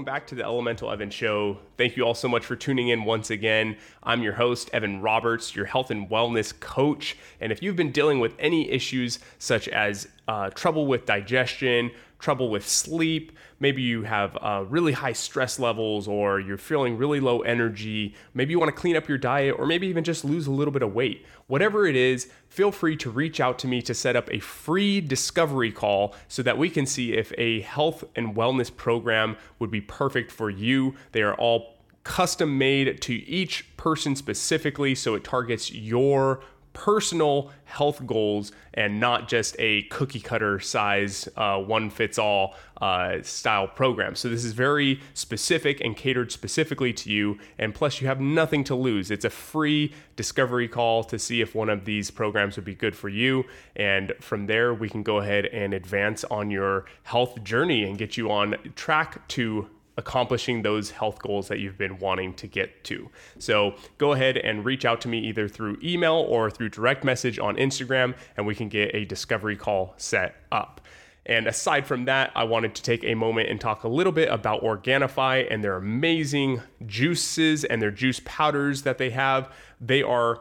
welcome back to the Elemental Evan Show. Thank you all so much for tuning in once again. I'm your host, Evan Roberts, your health and wellness coach. And if you've been dealing with any issues such as uh, trouble with digestion, trouble with sleep, maybe you have uh, really high stress levels, or you're feeling really low energy, maybe you want to clean up your diet, or maybe even just lose a little bit of weight. Whatever it is, feel free to reach out to me to set up a free discovery call so that we can see if a health and wellness program would be perfect for you. They are all custom made to each person specifically, so it targets your personal health goals and not just a cookie cutter size uh, one fits all uh, style program. So this is very specific and catered specifically to you. And plus, you have nothing to lose. It's a free discovery call to see if one of these programs would be good for you. And from there, we can go ahead and advance on your health journey and get you on track to accomplishing those health goals that you've been wanting to get to. So go ahead and reach out to me either through email or through direct message on Instagram, and we can get a discovery call set up. And aside from that, I wanted to take a moment and talk a little bit about Organifi and their amazing juices and their juice powders that they have. They are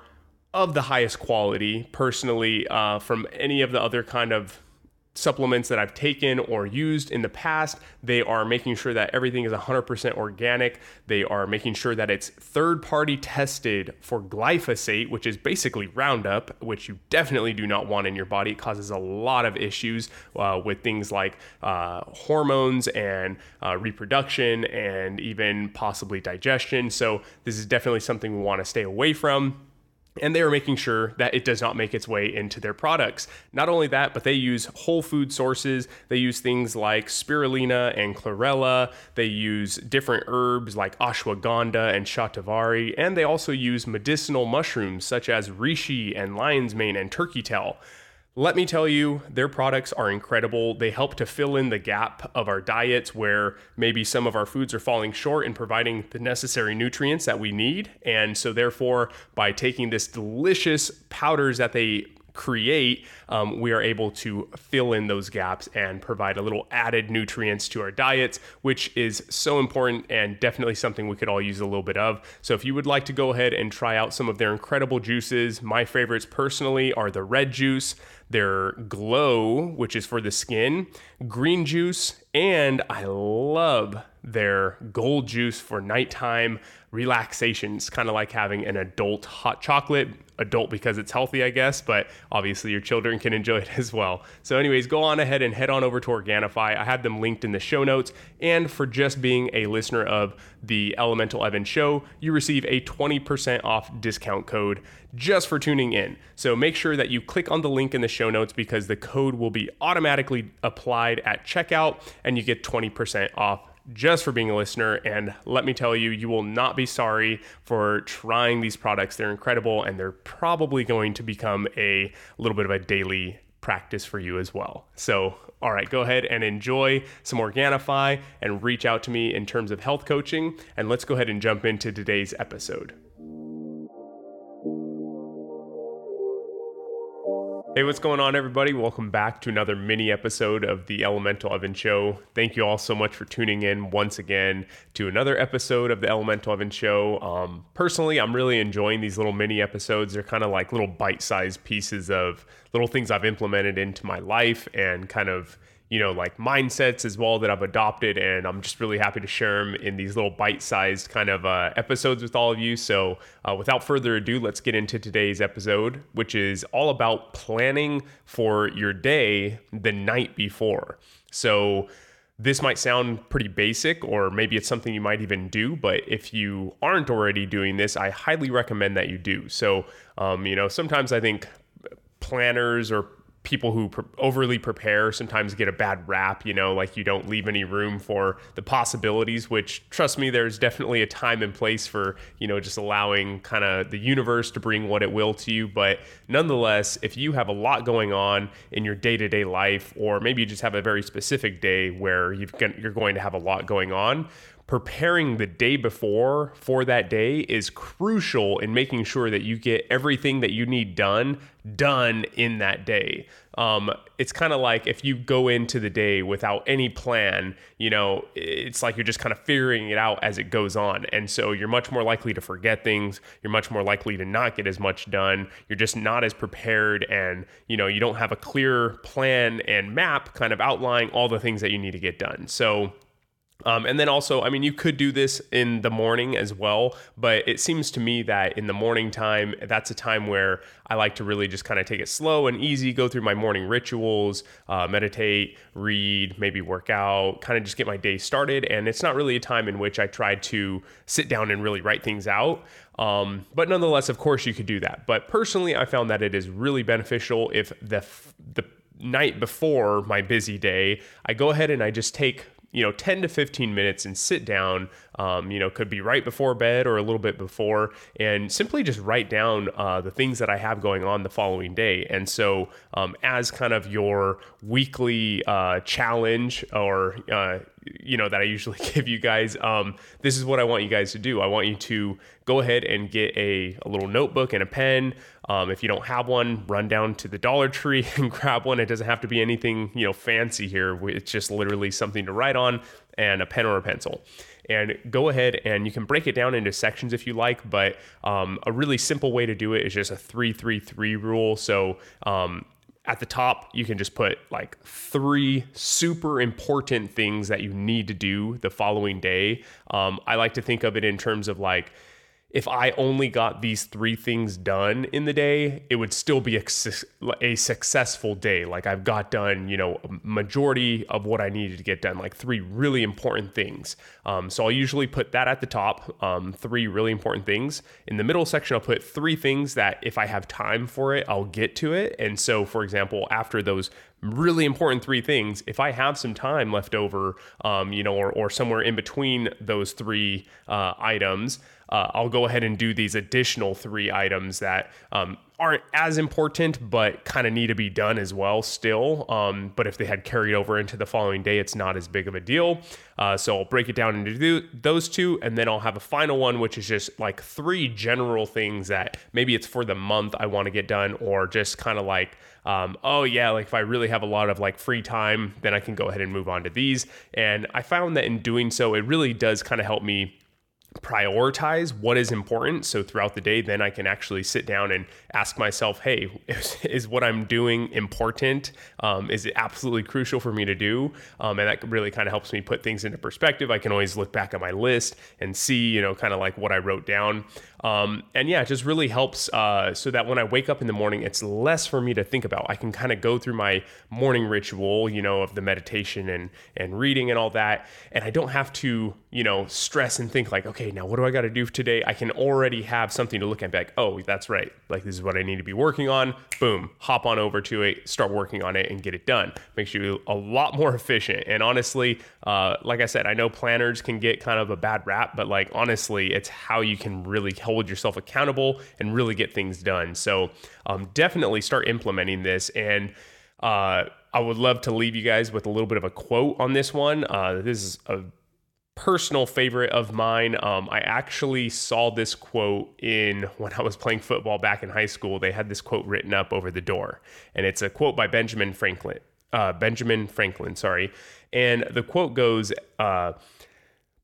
of the highest quality, personally, uh, from any of the other kind of supplements that I've taken or used in the past. They are making sure that everything is 100% organic. They are making sure that it's third party tested for glyphosate, which is basically Roundup, which you definitely do not want in your body. It causes a lot of issues uh, with things like uh, hormones and uh, reproduction and even possibly digestion. So, this is definitely something we want to stay away from and they are making sure that it does not make its way into their products. Not only that, but they use whole food sources. They use things like spirulina and chlorella. They use different herbs like ashwagandha and shatavari, and they also use medicinal mushrooms such as reishi and lion's mane and turkey tail. Let me tell you, their products are incredible. They help to fill in the gap of our diets where maybe some of our foods are falling short in providing the necessary nutrients that we need. And so, therefore, by taking this delicious powders that they create, um, we are able to fill in those gaps and provide a little added nutrients to our diets, which is so important and definitely something we could all use a little bit of. So, if you would like to go ahead and try out some of their incredible juices, my favorites personally are the red juice their glow, which is for the skin, green juice, and I love their gold juice for nighttime relaxation. It's kind of like having an adult hot chocolate, adult because it's healthy, I guess, but obviously your children can enjoy it as well. So, anyways, go on ahead and head on over to Organifi. I have them linked in the show notes. And for just being a listener of the Elemental Evan show, you receive a 20% off discount code just for tuning in. So make sure that you click on the link in the show notes because the code will be automatically applied at checkout and you get 20% off just for being a listener. And let me tell you, you will not be sorry for trying these products. They're incredible and they're probably going to become a little bit of a daily practice for you as well. So, all right, go ahead and enjoy some Organifi and reach out to me in terms of health coaching. And let's go ahead and jump into today's episode. Hey, what's going on, everybody? Welcome back to another mini episode of the Elemental Evan Show. Thank you all so much for tuning in once again to another episode of the Elemental Evan Show. Um, personally, I'm really enjoying these little mini episodes. They're kind of like little bite sized pieces of little things I've implemented into my life and kind of you know, like mindsets as well that I've adopted. And I'm just really happy to share them in these little bite sized kind of uh, episodes with all of you. So, uh, without further ado, let's get into today's episode, which is all about planning for your day the night before. So, this might sound pretty basic, or maybe it's something you might even do, but if you aren't already doing this, I highly recommend that you do. So, um, you know, sometimes I think planners or people who pre- overly prepare sometimes get a bad rap, you know, like you don't leave any room for the possibilities, which trust me, there's definitely a time and place for, you know, just allowing kind of the universe to bring what it will to you. But nonetheless, if you have a lot going on in your day to day life, or maybe you just have a very specific day where you've, you're going to have a lot going on, preparing the day before for that day is crucial in making sure that you get everything that you need done done in that day. Um, it's kind of like if you go into the day without any plan, you know, it's like you're just kind of figuring it out as it goes on. And so you're much more likely to forget things. You're much more likely to not get as much done. You're just not as prepared. And, you know, you don't have a clear plan and map kind of outlining all the things that you need to get done. So, um, and then also, I mean, you could do this in the morning as well, but it seems to me that in the morning time, that's a time where I like to really just kind of take it slow and easy, go through my morning rituals, uh, meditate, read, maybe work out, kind of just get my day started. And it's not really a time in which I try to sit down and really write things out. Um, but nonetheless, of course, you could do that. But personally, I found that it is really beneficial if the the night before my busy day, I go ahead and I just take you know 10 to 15 minutes and sit down um, you know could be right before bed or a little bit before and simply just write down uh, the things that i have going on the following day and so um, as kind of your weekly uh, challenge or uh, you know that i usually give you guys um, this is what i want you guys to do i want you to go ahead and get a, a little notebook and a pen um, if you don't have one, run down to the Dollar Tree and grab one. It doesn't have to be anything you know fancy here. It's just literally something to write on and a pen or a pencil. And go ahead and you can break it down into sections if you like, but um, a really simple way to do it is just a three three three rule. So um, at the top, you can just put like three super important things that you need to do the following day. Um, I like to think of it in terms of like if I only got these three things done in the day, it would still be a, a, successful day. Like I've got done, you know, a majority of what I needed to get done, like three really important things. Um, so I'll usually put that at the top, um, three really important things. In the middle section, I'll put three things that if I have time for it, I'll get to it. And so, for example, after those really important three things, if I have some time left over, um, you know, or, or somewhere in between those three uh, items, uh, I'll go ahead and do these additional three items that um, aren't as important, but kind of need to be done as well still. Um, but if they had carried over into the following day, it's not as big of a deal. Uh, so I'll break it down into those two, and then I'll have a final one, which is just like three general things that maybe it's for the month I want to get done, or just kind of like, um, oh yeah, like if I really have a lot of like free time, then I can go ahead and move on to these. And I found that in doing so, it really does kind of help me prioritize what is important. So throughout the day then i can actually sit down and ask myself hey is, is what i'm doing important? Um, is it absolutely crucial for me to do? Um, and that really kind of helps me put things into perspective. I can always look back at my list and see you know kind of like what i wrote down. Um, and yeah, it just really helps uh, so that when I wake up in the morning, it's less for me to think about. I can kind of go through my morning ritual, you know, of the meditation and and reading and all that, and I don't have to, you know, stress and think like, okay, now what do I got to do today? I can already have something to look at, like, oh, that's right, like this is what I need to be working on. Boom, hop on over to it, start working on it, and get it done. Makes you a lot more efficient. And honestly, uh, like I said, I know planners can get kind of a bad rap, but like honestly, it's how you can really hold yourself accountable and really get things done. So um, definitely start implementing this. And uh, I would love to leave you guys with a little bit of a quote on this one. Uh, this is a personal favorite of mine. Um, I actually saw this quote in when I was playing football back in high school. They had this quote written up over the door, and it's a quote by Benjamin Franklin. Uh, Benjamin Franklin, sorry, and the quote goes. Uh,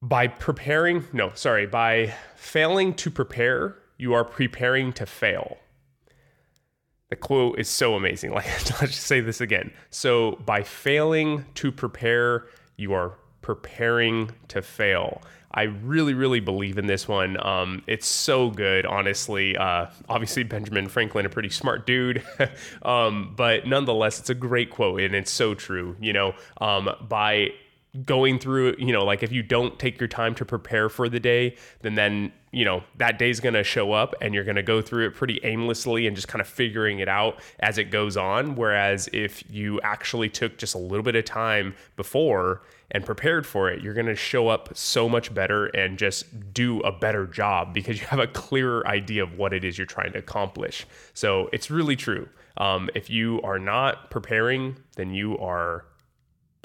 by preparing, no, sorry, by failing to prepare, you are preparing to fail. The quote is so amazing. Like, let's just say this again. So, by failing to prepare, you are preparing to fail. I really, really believe in this one. Um, it's so good, honestly. Uh, obviously, Benjamin Franklin, a pretty smart dude, um, but nonetheless, it's a great quote and it's so true. You know, um, by going through you know like if you don't take your time to prepare for the day then then you know that day's going to show up and you're going to go through it pretty aimlessly and just kind of figuring it out as it goes on whereas if you actually took just a little bit of time before and prepared for it you're going to show up so much better and just do a better job because you have a clearer idea of what it is you're trying to accomplish. So it's really true. Um, if you are not preparing then you are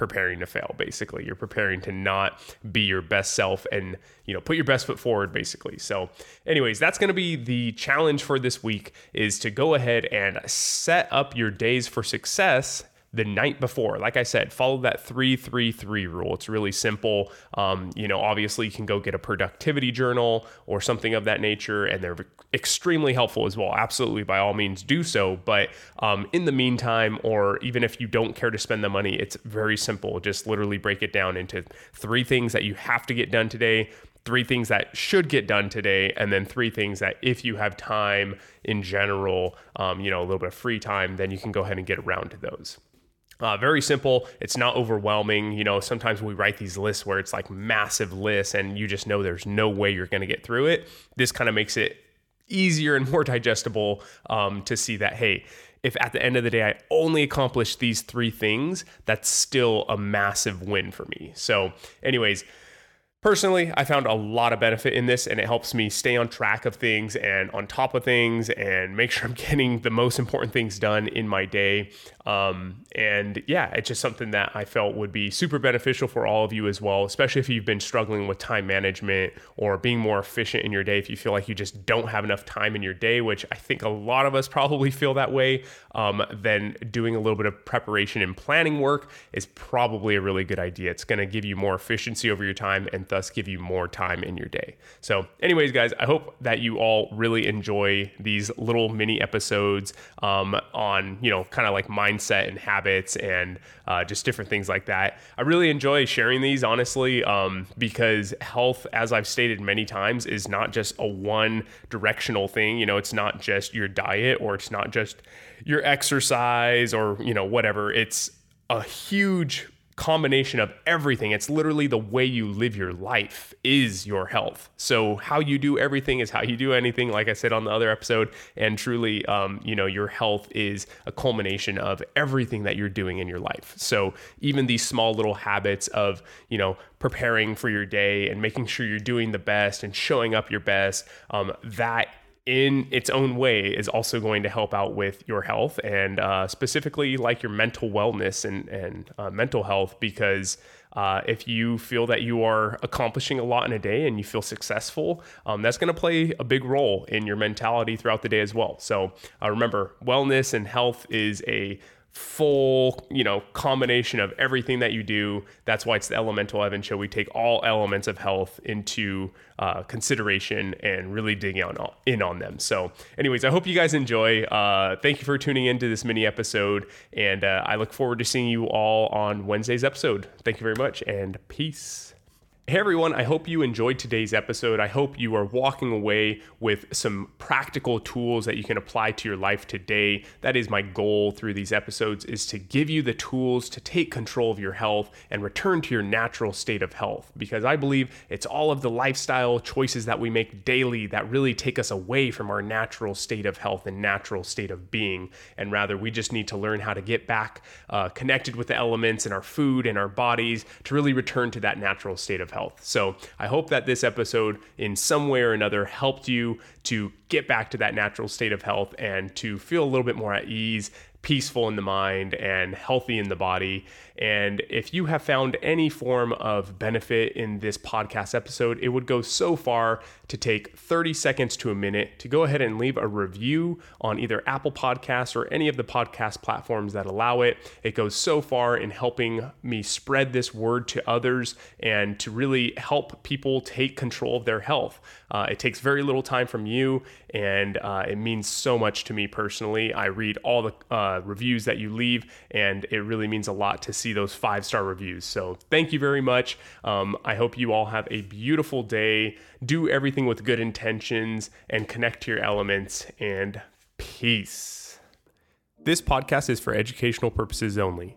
preparing to fail basically. You're preparing to not be your best self and you know put your best foot forward basically. So anyways that's going to be the challenge for this week is to go ahead and set up your days for success the night before. Like I said, follow that 333 rule. It's really simple. Um, you know, obviously, you can go get a productivity journal or something of that nature, and they're extremely helpful as well. Absolutely, by all means, do so. But um, in the meantime, or even if you don't care to spend the money, it's very simple. Just literally break it down into three things that you have to get done today three things that should get done today, and then three things that if you have time in general, um, you know, a little bit of free time, then you can go ahead and get around to those. Uh, very simple. It's not overwhelming. You know, sometimes we write these lists where it's like massive lists and you just know there's no way you're going to get through it. This kind of makes it easier and more digestible um, to see that, hey, if at the end of the day I only accomplish these three things, that's still a massive win for me. So, anyways, Personally, I found a lot of benefit in this and it helps me stay on track of things and on top of things and make sure I'm getting the most important things done in my day. Um, and yeah, it's just something that I felt would be super beneficial for all of you as well, especially if you've been struggling with time management or being more efficient in your day. If you feel like you just don't have enough time in your day, which I think a lot of us probably feel that way, um, then doing a little bit of preparation and planning work is probably a really good idea. It's going to give you more efficiency over your time and thus give you more time in your day. So, anyways, guys, I hope that you all really enjoy these little mini episodes um, on, you know, kind of like mindset and habits and uh, just different things like that. I really enjoy sharing these, honestly, um, because health, as I've stated many times, is not just a one directional thing. You know, it's not just your diet or it's not just your exercise or, you know, whatever. It's a huge combination of everything. It's literally the way you live your life is your health. So how you do everything is how you do anything. Like I said on the other episode, and truly, um, you know, your health is a culmination of everything that you're doing in your life. So even these small little habits of, you know, preparing for your day and making sure you're doing the best and showing up your best, um, that in its own way is also going to help out with your health and uh, specifically like your mental wellness and, and uh, mental health because uh, if you feel that you are accomplishing a lot in a day and you feel successful, um, that's going to play a big role in your mentality throughout the day as well. So uh, remember, wellness and health is a full, you know, combination of everything that you do. That's why it's the Elemental Evan Show. We take all elements of health into uh, consideration and really dig on, in on them. So, anyways, I hope you guys enjoy. Uh, thank you for tuning into this mini episode, and uh, I look forward to seeing you all on Wednesday's episode. Thank you very much, and peace. Hey everyone, I hope you enjoyed today's episode. I hope you are walking away with some practical tools that you can apply to your life today. That is my goal through these episodes is to give you the tools to take control of your health and return to your natural state of health because I believe it's all of the lifestyle choices that we make daily that really take us away from our natural state of health and natural state of being and rather we just need to learn how to get back uh, connected with the elements in our food and our bodies to really return to that natural state of health health. So I hope that this episode, in some way or another, helped you to get back to that natural state of health and to feel a little bit more at ease peaceful in the mind and healthy in the body. And if you have found any form of benefit in this podcast episode, it would go so far to take 30 seconds to a minute to go ahead and leave a review on either Apple Podcasts or any of the podcast platforms that allow it. It goes so far in helping me spread this word to others and to really help people take control of their health. Uh, it takes very little time from you, and uh, it means so much to me personally. I read all the uh, reviews that you leave, and it really means a lot to see those five star reviews. So, thank you very much. Um, I hope you all have a beautiful day. Do everything with good intentions and connect to your elements, and peace. This podcast is for educational purposes only.